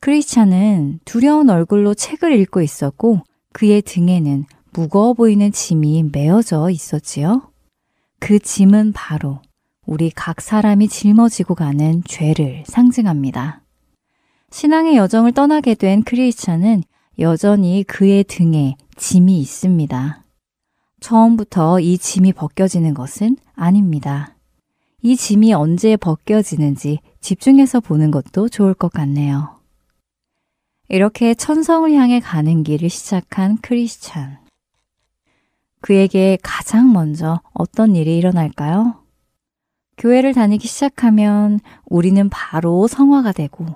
크리스천은 두려운 얼굴로 책을 읽고 있었고 그의 등에는 무거워 보이는 짐이 메어져 있었지요. 그 짐은 바로 우리 각 사람이 짊어지고 가는 죄를 상징합니다. 신앙의 여정을 떠나게 된 크리스찬은 여전히 그의 등에 짐이 있습니다. 처음부터 이 짐이 벗겨지는 것은 아닙니다. 이 짐이 언제 벗겨지는지 집중해서 보는 것도 좋을 것 같네요. 이렇게 천성을 향해 가는 길을 시작한 크리스찬. 그에게 가장 먼저 어떤 일이 일어날까요? 교회를 다니기 시작하면 우리는 바로 성화가 되고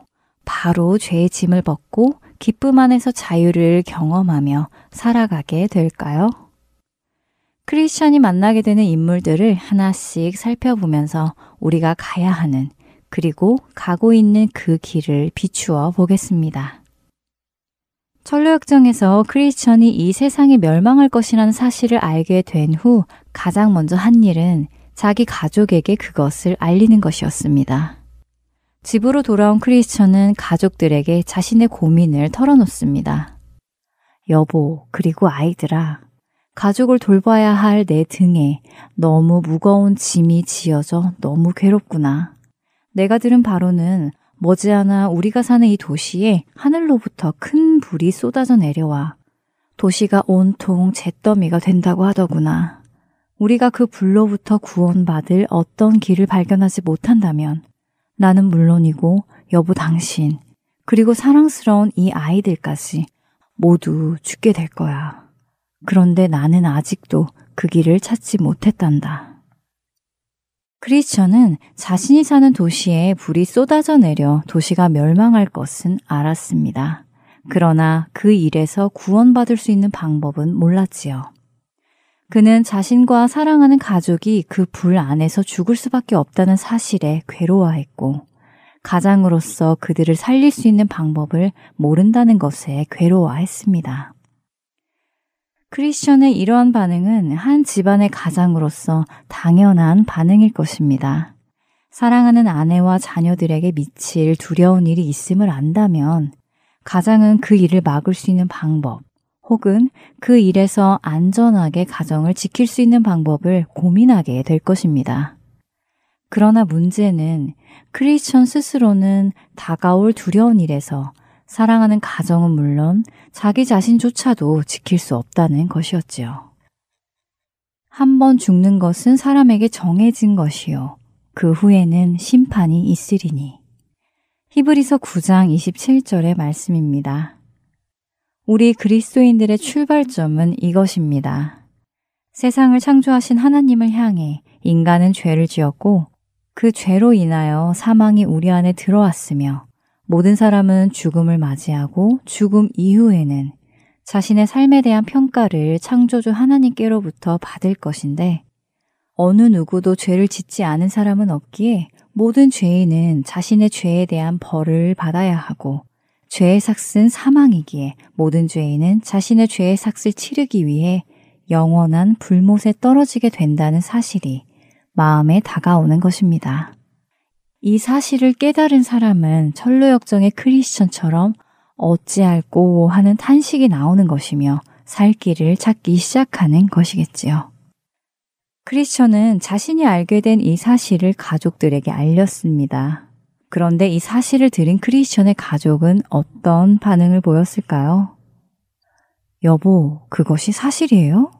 바로 죄의 짐을 벗고 기쁨 안에서 자유를 경험하며 살아가게 될까요? 크리스천이 만나게 되는 인물들을 하나씩 살펴보면서 우리가 가야 하는 그리고 가고 있는 그 길을 비추어 보겠습니다. 철로역정에서 크리스천이 이 세상이 멸망할 것이라는 사실을 알게 된 후 가장 먼저 한 일은 자기 가족에게 그것을 알리는 것이었습니다. 집으로 돌아온 크리스천은 가족들에게 자신의 고민을 털어놓습니다. 여보, 그리고 아이들아, 가족을 돌봐야 할 내 등에 너무 무거운 짐이 지어져 너무 괴롭구나. 내가 들은 바로는 머지않아 우리가 사는 이 도시에 하늘로부터 큰 불이 쏟아져 내려와 도시가 온통 잿더미가 된다고 하더구나. 우리가 그 불로부터 구원받을 어떤 길을 발견하지 못한다면 나는 물론이고 여보 당신 그리고 사랑스러운 이 아이들까지 모두 죽게 될 거야. 그런데 나는 아직도 그 길을 찾지 못했단다. 크리스천은 자신이 사는 도시에 불이 쏟아져 내려 도시가 멸망할 것은 알았습니다. 그러나 그 일에서 구원받을 수 있는 방법은 몰랐지요. 그는 자신과 사랑하는 가족이 그 불 안에서 죽을 수밖에 없다는 사실에 괴로워했고, 가장으로서 그들을 살릴 수 있는 방법을 모른다는 것에 괴로워했습니다. 크리스천의 이러한 반응은 한 집안의 가장으로서 당연한 반응일 것입니다. 사랑하는 아내와 자녀들에게 미칠 두려운 일이 있음을 안다면 가장은 그 일을 막을 수 있는 방법 혹은 그 일에서 안전하게 가정을 지킬 수 있는 방법을 고민하게 될 것입니다. 그러나 문제는 크리스천 스스로는 다가올 두려운 일에서 사랑하는 가정은 물론 자기 자신조차도 지킬 수 없다는 것이었지요. 한 번 죽는 것은 사람에게 정해진 것이요. 그 후에는 심판이 있으리니. 히브리서 9장 27절의 말씀입니다. 우리 그리스도인들의 출발점은 이것입니다. 세상을 창조하신 하나님을 향해 인간은 죄를 지었고 그 죄로 인하여 사망이 우리 안에 들어왔으며 모든 사람은 죽음을 맞이하고 죽음 이후에는 자신의 삶에 대한 평가를 창조주 하나님께로부터 받을 것인데 어느 누구도 죄를 짓지 않은 사람은 없기에 모든 죄인은 자신의 죄에 대한 벌을 받아야 하고 죄의 삭은 사망이기에 모든 죄인은 자신의 죄의 삭을 치르기 위해 영원한 불못에 떨어지게 된다는 사실이 마음에 다가오는 것입니다. 이 사실을 깨달은 사람은 철로역정의 크리스천처럼 어찌할꼬 하는 탄식이 나오는 것이며 살 길을 찾기 시작하는 것이겠지요. 크리스천은 자신이 알게 된 이 사실을 가족들에게 알렸습니다. 그런데 이 사실을 들은 크리스천의 가족은 어떤 반응을 보였을까요? 여보, 그것이 사실이에요?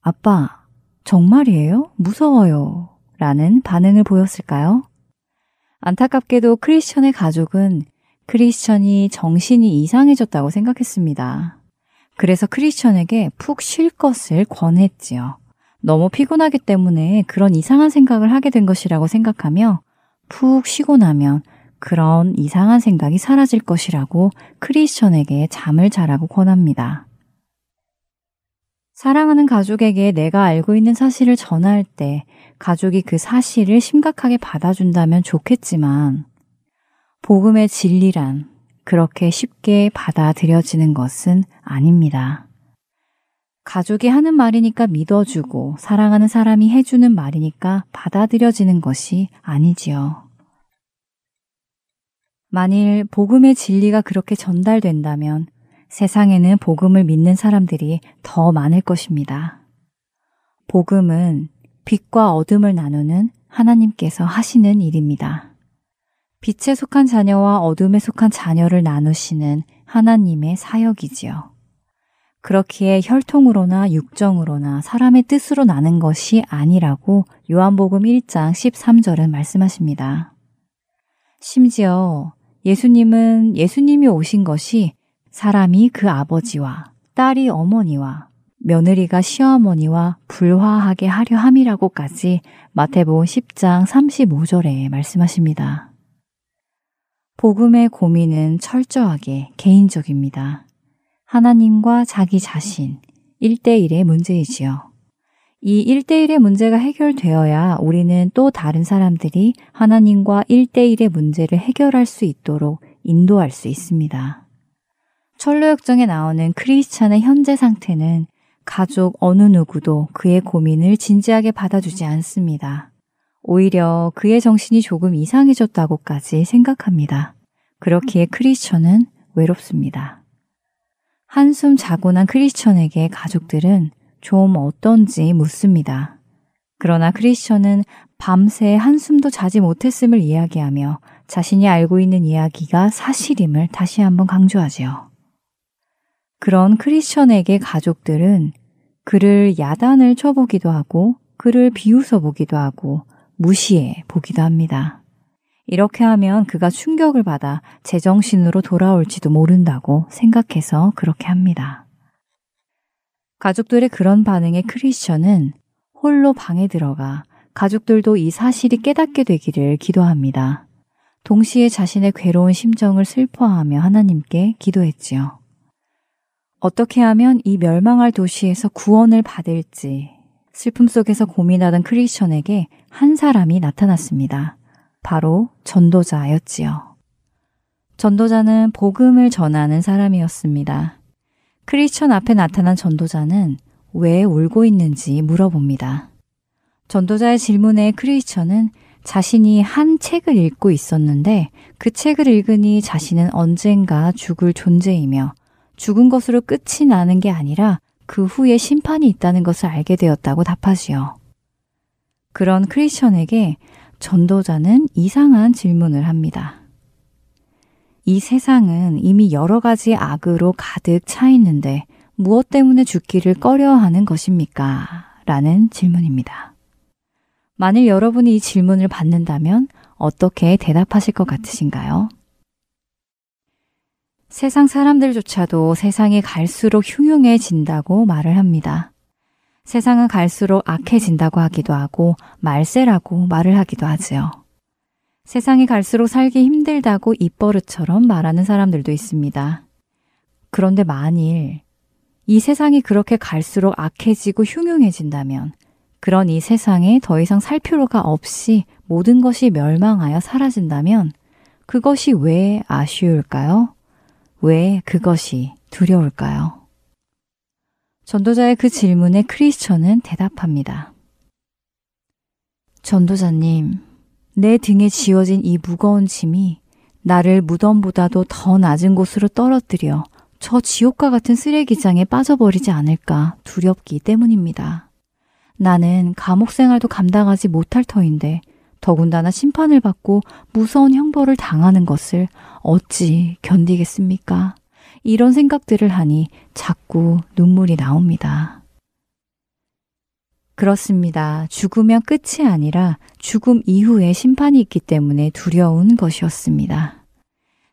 아빠, 정말이에요? 무서워요. 라는 반응을 보였을까요? 안타깝게도 크리스천의 가족은 크리스천이 정신이 이상해졌다고 생각했습니다. 그래서 크리스천에게 푹 쉴 것을 권했지요. 너무 피곤하기 때문에 그런 이상한 생각을 하게 된 것이라고 생각하며 푹 쉬고 나면 그런 이상한 생각이 사라질 것이라고 크리스천에게 잠을 자라고 권합니다. 사랑하는 가족에게 내가 알고 있는 사실을 전할 때 가족이 그 사실을 심각하게 받아준다면 좋겠지만 복음의 진리란 그렇게 쉽게 받아들여지는 것은 아닙니다. 가족이 하는 말이니까 믿어주고 사랑하는 사람이 해주는 말이니까 받아들여지는 것이 아니지요. 만일 복음의 진리가 그렇게 전달된다면 세상에는 복음을 믿는 사람들이 더 많을 것입니다. 복음은 빛과 어둠을 나누는 하나님께서 하시는 일입니다. 빛에 속한 자녀와 어둠에 속한 자녀를 나누시는 하나님의 사역이지요. 그렇기에 혈통으로나 육정으로나 사람의 뜻으로 나는 것이 아니라고 요한복음 1장 13절은 말씀하십니다. 심지어 예수님은 예수님이 오신 것이 사람이 그 아버지와 딸이 어머니와 며느리가 시어머니와 불화하게 하려 함이라고까지 마태복음 10장 35절에 말씀하십니다. 복음의 고민은 철저하게 개인적입니다. 하나님과 자기 자신, 1대1의 문제이지요. 이 1대1의 문제가 해결되어야 우리는 또 다른 사람들이 하나님과 1대1의 문제를 해결할 수 있도록 인도할 수 있습니다. 철로역정에 나오는 크리스찬의 현재 상태는 가족 어느 누구도 그의 고민을 진지하게 받아주지 않습니다. 오히려 그의 정신이 조금 이상해졌다고까지 생각합니다. 그렇기에 크리스천은 외롭습니다. 한숨 자고 난 크리스천에게 가족들은 좀 어떤지 묻습니다. 그러나 크리스천은 밤새 한숨도 자지 못했음을 이야기하며 자신이 알고 있는 이야기가 사실임을 다시 한번 강조하지요. 그런 크리스천에게 가족들은 그를 야단을 쳐보기도 하고 그를 비웃어 보기도 하고 무시해 보기도 합니다. 이렇게 하면 그가 충격을 받아 제정신으로 돌아올지도 모른다고 생각해서 그렇게 합니다. 가족들의 그런 반응에 크리스천은 홀로 방에 들어가 가족들도 이 사실이 깨닫게 되기를 기도합니다. 동시에 자신의 괴로운 심정을 슬퍼하며 하나님께 기도했지요. 어떻게 하면 이 멸망할 도시에서 구원을 받을지 슬픔 속에서 고민하던 크리스천에게 한 사람이 나타났습니다. 바로 전도자였지요. 전도자는 복음을 전하는 사람이었습니다. 크리스천 앞에 나타난 전도자는 왜 울고 있는지 물어봅니다. 전도자의 질문에 크리스천은 자신이 한 책을 읽고 있었는데 그 책을 읽으니 자신은 언젠가 죽을 존재이며 죽은 것으로 끝이 나는 게 아니라 그 후에 심판이 있다는 것을 알게 되었다고 답하지요. 그런 크리스천에게 전도자는 이상한 질문을 합니다. 이 세상은 이미 여러 가지 악으로 가득 차 있는데 무엇 때문에 죽기를 꺼려 하는 것입니까? 라는 질문입니다. 만일 여러분이 이 질문을 받는다면 어떻게 대답하실 것 같으신가요? 세상 사람들조차도 세상이 갈수록 흉흉해진다고 말을 합니다. 세상은 갈수록 악해진다고 하기도 하고 말세라고 말을 하기도 하지요. 세상이 갈수록 살기 힘들다고 입버릇처럼 말하는 사람들도 있습니다. 그런데 만일 이 세상이 그렇게 갈수록 악해지고 흉흉해진다면 그런 이 세상에 더 이상 살 필요가 없이 모든 것이 멸망하여 사라진다면 그것이 왜 아쉬울까요? 왜 그것이 두려울까요? 전도자의 그 질문에 크리스천은 대답합니다. 전도자님, 내 등에 지어진 이 무거운 짐이 나를 무덤보다도 더 낮은 곳으로 떨어뜨려 저 지옥과 같은 쓰레기장에 빠져버리지 않을까 두렵기 때문입니다. 나는 감옥 생활도 감당하지 못할 터인데 더군다나 심판을 받고 무서운 형벌을 당하는 것을 어찌 견디겠습니까? 이런 생각들을 하니 자꾸 눈물이 나옵니다. 그렇습니다. 죽으면 끝이 아니라 죽음 이후에 심판이 있기 때문에 두려운 것이었습니다.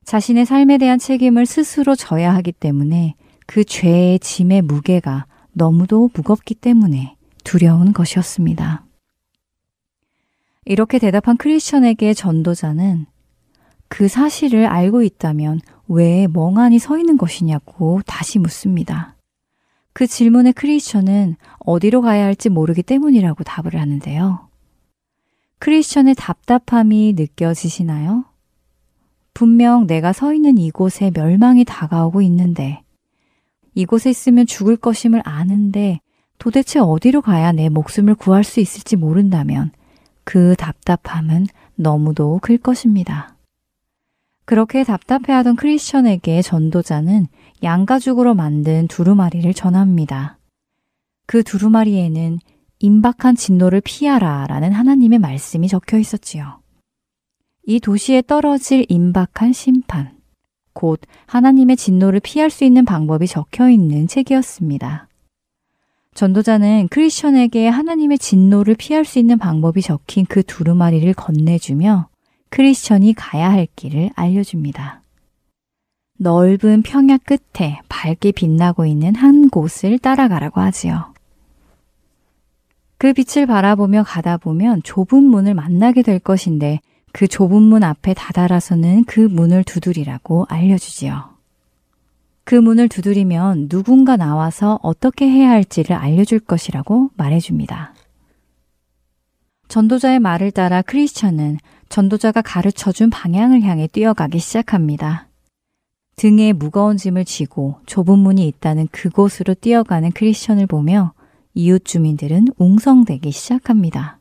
자신의 삶에 대한 책임을 스스로 져야 하기 때문에 그 죄의 짐의 무게가 너무도 무겁기 때문에 두려운 것이었습니다. 이렇게 대답한 크리스천에게 전도자는 그 사실을 알고 있다면 왜 멍하니 서 있는 것이냐고 다시 묻습니다. 그 질문에 크리스천은 어디로 가야 할지 모르기 때문이라고 답을 하는데요. 크리스천의 답답함이 느껴지시나요? 분명 내가 서 있는 이곳에 멸망이 다가오고 있는데, 이곳에 있으면 죽을 것임을 아는데 도대체 어디로 가야 내 목숨을 구할 수 있을지 모른다면 그 답답함은 너무도 클 것입니다. 그렇게 답답해하던 크리스천에게 전도자는 양가죽으로 만든 두루마리를 전합니다. 그 두루마리에는 임박한 진노를 피하라 라는 하나님의 말씀이 적혀 있었지요. 이 도시에 떨어질 임박한 심판, 곧 하나님의 진노를 피할 수 있는 방법이 적혀 있는 책이었습니다. 전도자는 크리스천에게 하나님의 진노를 피할 수 있는 방법이 적힌 그 두루마리를 건네주며 크리스천이 가야 할 길을 알려줍니다. 넓은 평야 끝에 밝게 빛나고 있는 한 곳을 따라가라고 하지요. 그 빛을 바라보며 가다 보면 좁은 문을 만나게 될 것인데 그 좁은 문 앞에 다다라서는 그 문을 두드리라고 알려주지요. 그 문을 두드리면 누군가 나와서 어떻게 해야 할지를 알려줄 것이라고 말해줍니다. 전도자의 말을 따라 크리스천은 전도자가 가르쳐 준 방향을 향해 뛰어가기 시작합니다. 등에 무거운 짐을 지고 좁은 문이 있다는 그곳으로 뛰어가는 크리스천을 보며 이웃 주민들은 웅성대기 시작합니다.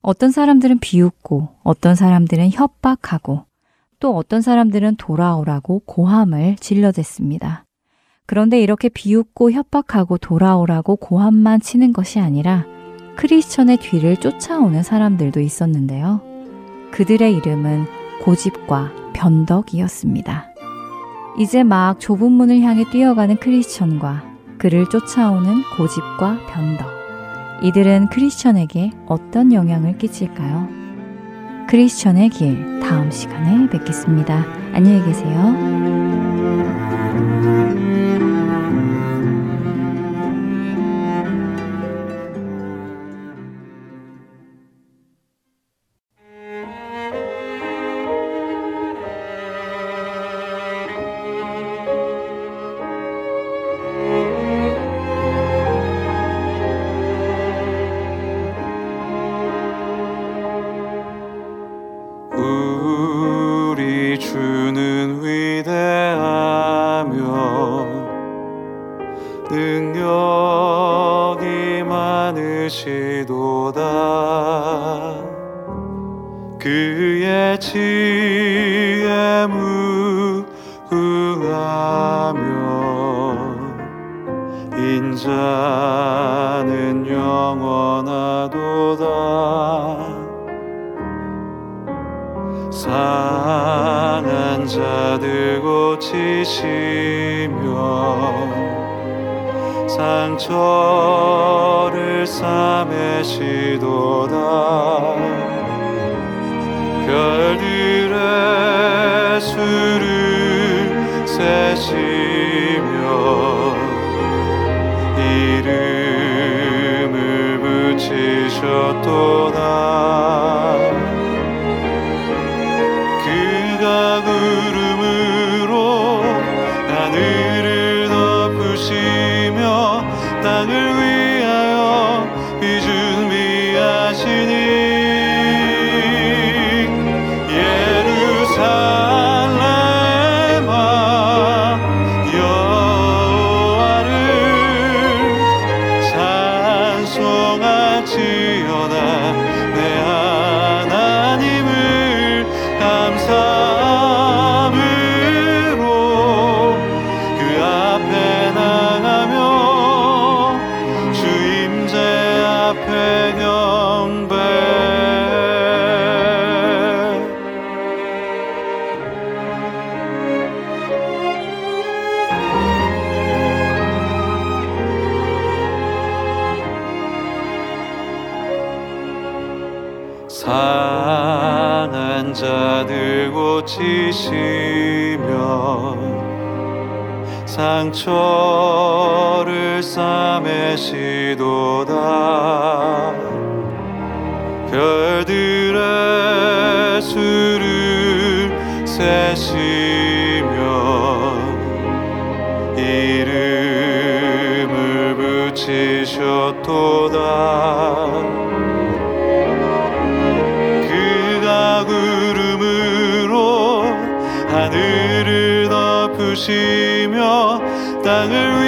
어떤 사람들은 비웃고 어떤 사람들은 협박하고 또 어떤 사람들은 돌아오라고 고함을 질러댔습니다. 그런데 이렇게 비웃고 협박하고 돌아오라고 고함만 치는 것이 아니라 크리스천의 뒤를 쫓아오는 사람들도 있었는데요. 그들의 이름은 고집과 변덕이었습니다. 이제 막 좁은 문을 향해 뛰어가는 크리스천과 그를 쫓아오는 고집과 변덕. 이들은 크리스천에게 어떤 영향을 끼칠까요? 크리스천의 길 다음 시간에 뵙겠습니다. 안녕히 계세요. 인자는 영원하도다. 상한 자들 고치시며 상처를 싸매시도다. 별들의 수를 세시 도다 상처를 싸매시도다. 별들의 수를 세시며 이름을 붙이셨도다. 그가 구름으로 하늘을 덮으시며 starry